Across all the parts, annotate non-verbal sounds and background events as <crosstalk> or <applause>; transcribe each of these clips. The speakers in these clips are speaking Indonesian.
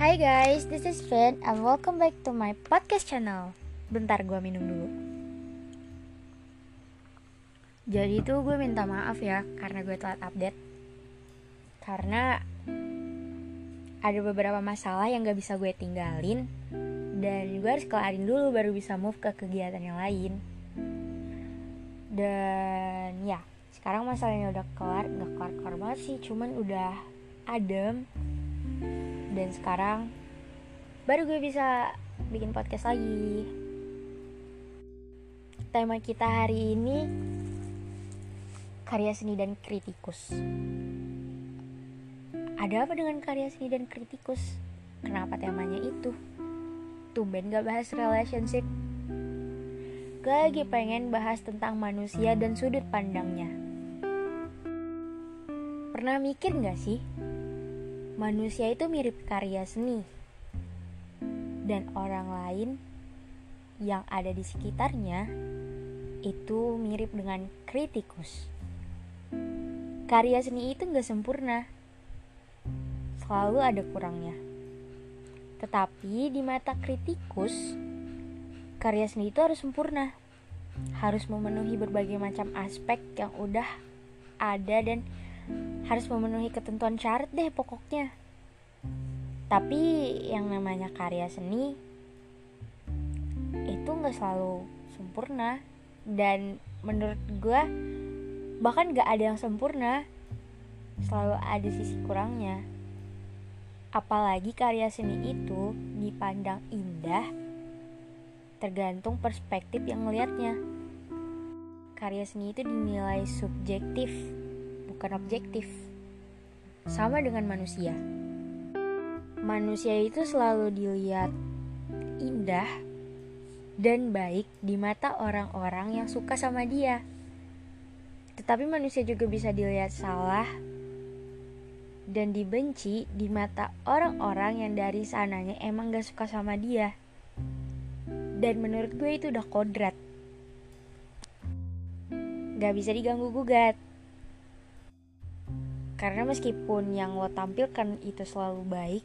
Hai guys, this is Finn and welcome back to my podcast channel. Bentar gue minum dulu. Jadi itu gue minta maaf ya karena gue telat update. Karena ada beberapa masalah yang gak bisa gue tinggalin dan gue harus kelarin dulu baru bisa move ke kegiatan yang lain. Dan ya, sekarang masalahnya udah kelar, gak kelar-kelar banget sih, cuman udah adem dan sekarang baru gue bisa bikin podcast lagi. Tema kita hari ini karya seni dan kritikus. Ada apa dengan karya seni dan kritikus? Kenapa temanya itu? Tumben gak bahas relationship? Gue lagi pengen bahas tentang manusia dan sudut pandangnya. Pernah mikir gak sih manusia itu mirip karya seni, dan orang lain yang ada di sekitarnya itu mirip dengan kritikus. Karya seni itu gak sempurna, selalu ada kurangnya. Tetapi di mata kritikus, karya seni itu harus sempurna, harus memenuhi berbagai macam aspek yang udah ada dan harus memenuhi ketentuan syarat deh pokoknya. Tapi yang namanya karya seni itu nggak selalu sempurna. Dan menurut gue bahkan gak ada yang sempurna. Selalu ada sisi kurangnya. Apalagi karya seni itu dipandang indah tergantung perspektif yang melihatnya karya seni itu dinilai subjektif bukan objektif. Sama dengan manusia. Manusia itu selalu dilihat indah dan baik di mata orang-orang yang suka sama dia. Tetapi manusia juga bisa dilihat salah dan dibenci di mata orang-orang yang dari sananya emang gak suka sama dia. Dan menurut gue itu udah kodrat. Gak bisa diganggu gugat. Karena meskipun yang lo tampilkan itu selalu baik,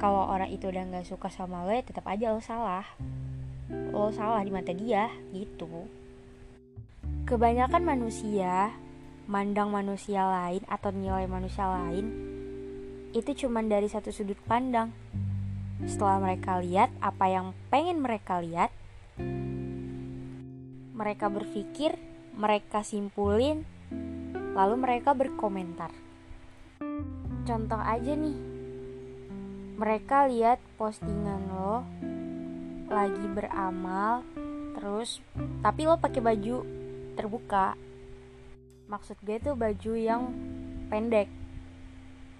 kalau orang itu udah gak suka sama lo ya tetap aja lo salah. Lo salah di mata dia, gitu. Kebanyakan manusia mandang manusia lain atau nilai manusia lain itu cuma dari satu sudut pandang. Setelah mereka lihat apa yang pengen mereka lihat, mereka berpikir, mereka simpulin, Lalu mereka berkomentar. Contoh aja nih, mereka lihat postingan lo lagi beramal, terus tapi lo pakai baju terbuka. Maksud gue tuh baju yang pendek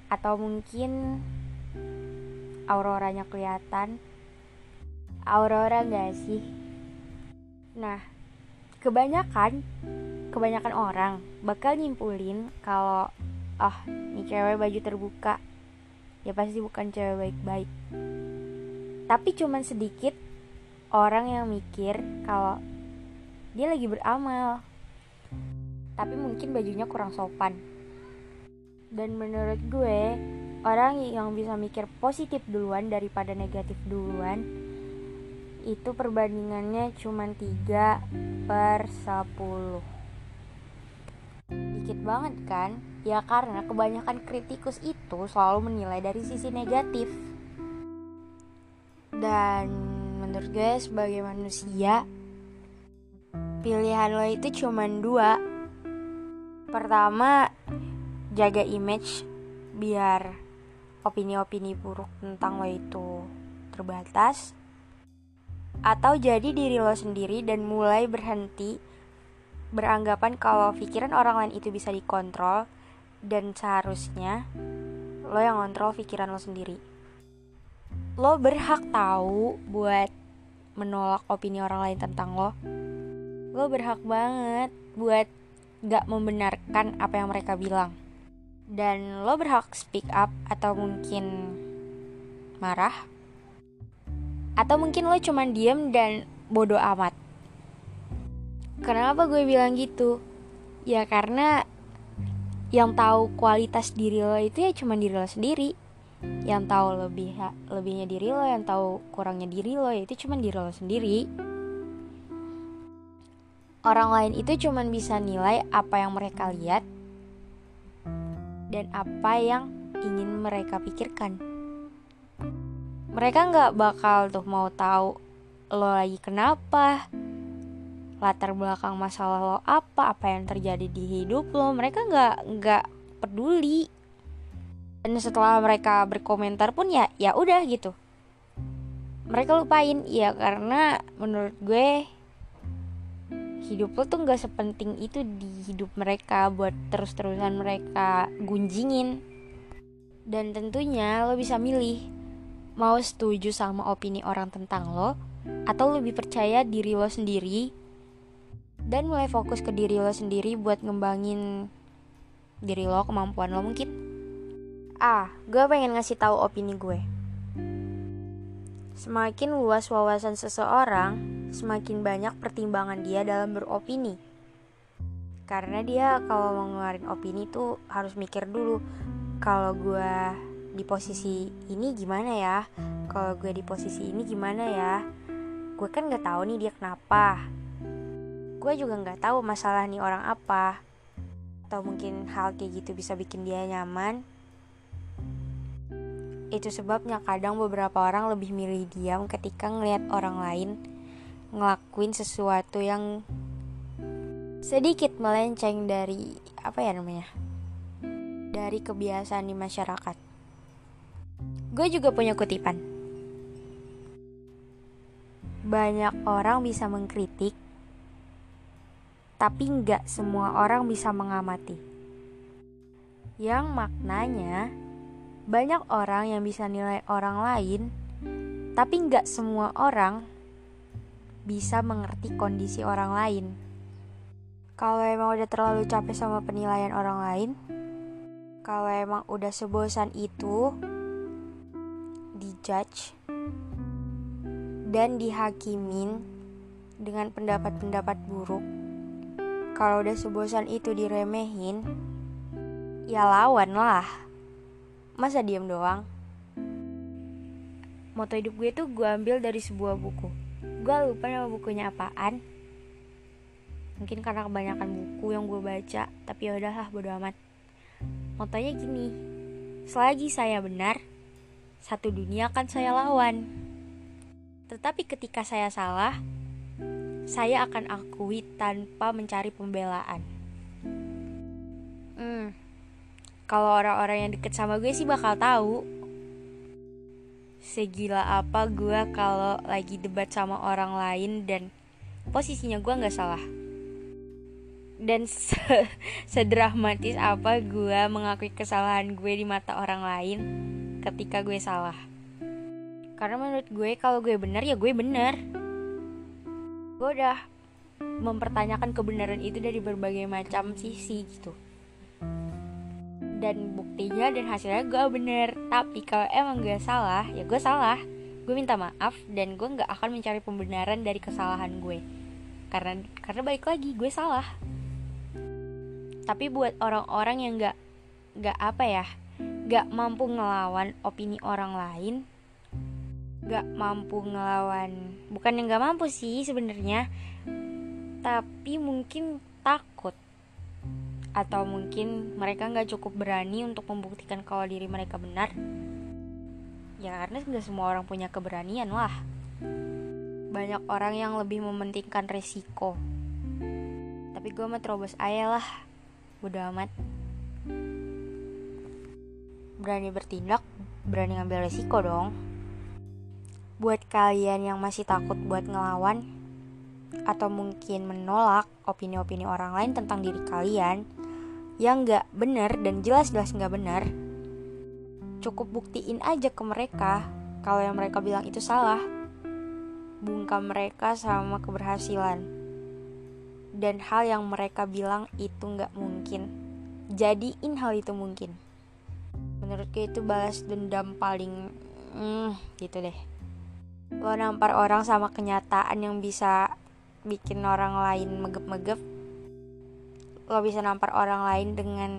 atau mungkin auroranya kelihatan. Aurora gak sih? Nah, kebanyakan kebanyakan orang bakal nyimpulin kalau oh ini cewek baju terbuka. Ya pasti bukan cewek baik-baik. Tapi cuman sedikit orang yang mikir kalau dia lagi beramal. Tapi mungkin bajunya kurang sopan. Dan menurut gue orang yang bisa mikir positif duluan daripada negatif duluan itu perbandingannya cuma 3 per 10 dikit banget kan? Ya karena kebanyakan kritikus itu selalu menilai dari sisi negatif. Dan menurut gue sebagai manusia, pilihan lo itu cuma dua. Pertama, jaga image biar opini-opini buruk tentang lo itu terbatas. Atau jadi diri lo sendiri dan mulai berhenti beranggapan kalau pikiran orang lain itu bisa dikontrol dan seharusnya lo yang kontrol pikiran lo sendiri. Lo berhak tahu buat menolak opini orang lain tentang lo. Lo berhak banget buat gak membenarkan apa yang mereka bilang. Dan lo berhak speak up atau mungkin marah. Atau mungkin lo cuman diem dan bodoh amat Kenapa gue bilang gitu? Ya karena yang tahu kualitas diri lo itu ya cuma diri lo sendiri. yang tahu lebih lebihnya diri lo yang tahu kurangnya diri lo ya itu cuma diri lo sendiri orang lain itu cuma bisa nilai apa yang mereka lihat dan apa yang ingin mereka pikirkan mereka nggak bakal tuh mau tahu lo lagi kenapa latar belakang masalah lo apa apa yang terjadi di hidup lo mereka nggak nggak peduli. Dan setelah mereka berkomentar pun ya ya udah gitu. Mereka lupain ya karena menurut gue hidup lo tuh nggak sepenting itu di hidup mereka buat terus-terusan mereka gunjingin. Dan tentunya lo bisa milih mau setuju sama opini orang tentang lo atau lebih percaya diri lo sendiri dan mulai fokus ke diri lo sendiri buat ngembangin diri lo kemampuan lo mungkin. Ah gue pengen ngasih tahu opini gue. Semakin luas wawasan seseorang semakin banyak pertimbangan dia dalam beropini. Karena dia kalau mau ngeluarin opini tuh harus mikir dulu kalau gue di posisi ini gimana ya? Kalau gue di posisi ini gimana ya? Gue kan nggak tahu nih dia kenapa gue juga nggak tahu masalah nih orang apa. Atau mungkin hal kayak gitu bisa bikin dia nyaman. Itu sebabnya kadang beberapa orang lebih milih diam ketika ngelihat orang lain ngelakuin sesuatu yang sedikit melenceng dari apa ya namanya dari kebiasaan di masyarakat. Gue juga punya kutipan. Banyak orang bisa mengkritik tapi nggak semua orang bisa mengamati. Yang maknanya, banyak orang yang bisa nilai orang lain, tapi nggak semua orang bisa mengerti kondisi orang lain. Kalau emang udah terlalu capek sama penilaian orang lain, kalau emang udah sebosan itu dijudge dan dihakimin dengan pendapat-pendapat buruk kalau udah sebosan itu diremehin, ya lawan lah. Masa diem doang? Moto hidup gue tuh gue ambil dari sebuah buku. Gue lupa nama bukunya apaan. Mungkin karena kebanyakan buku yang gue baca, tapi ya udahlah bodo amat. Motonya gini, selagi saya benar, satu dunia akan saya lawan. Tetapi ketika saya salah, saya akan akui tanpa mencari pembelaan. Hmm, kalau orang-orang yang deket sama gue sih bakal tahu. Segila apa gue kalau lagi debat sama orang lain dan posisinya gue nggak salah. Dan se <laughs> sedramatis apa gue mengakui kesalahan gue di mata orang lain ketika gue salah. Karena menurut gue kalau gue benar ya gue benar gue udah mempertanyakan kebenaran itu dari berbagai macam sisi gitu. Dan buktinya dan hasilnya gue bener. Tapi kalau emang gue salah ya gue salah. Gue minta maaf dan gue nggak akan mencari pembenaran dari kesalahan gue. Karena karena baik lagi gue salah. Tapi buat orang-orang yang nggak nggak apa ya nggak mampu ngelawan opini orang lain gak mampu ngelawan. Bukan yang gak mampu sih sebenarnya tapi mungkin takut. Atau mungkin mereka nggak cukup berani untuk membuktikan kalau diri mereka benar. Ya karena nggak semua orang punya keberanian lah. Banyak orang yang lebih mementingkan resiko. Tapi gue mah terobos aja lah. Udah amat. Berani bertindak berani ngambil resiko dong Buat kalian yang masih takut buat ngelawan atau mungkin menolak opini-opini orang lain tentang diri kalian yang gak bener dan jelas-jelas gak bener, cukup buktiin aja ke mereka kalau yang mereka bilang itu salah. Bungkam mereka sama keberhasilan dan hal yang mereka bilang itu gak mungkin. Jadiin hal itu mungkin. Menurutku itu balas dendam paling mm, gitu deh lo nampar orang sama kenyataan yang bisa bikin orang lain megep-megep. Lo bisa nampar orang lain dengan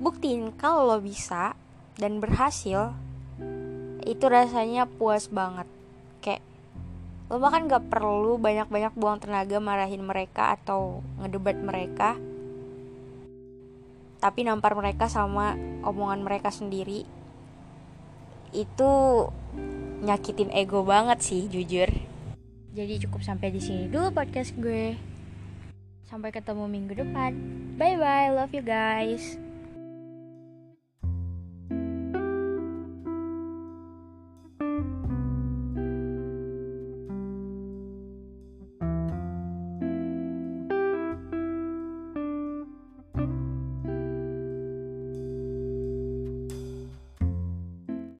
buktiin kalau lo bisa dan berhasil itu rasanya puas banget. Kayak lo bahkan gak perlu banyak-banyak buang tenaga marahin mereka atau ngedebat mereka. Tapi nampar mereka sama omongan mereka sendiri itu nyakitin ego banget sih jujur. Jadi cukup sampai di sini dulu podcast gue. Sampai ketemu minggu depan. Bye bye love you guys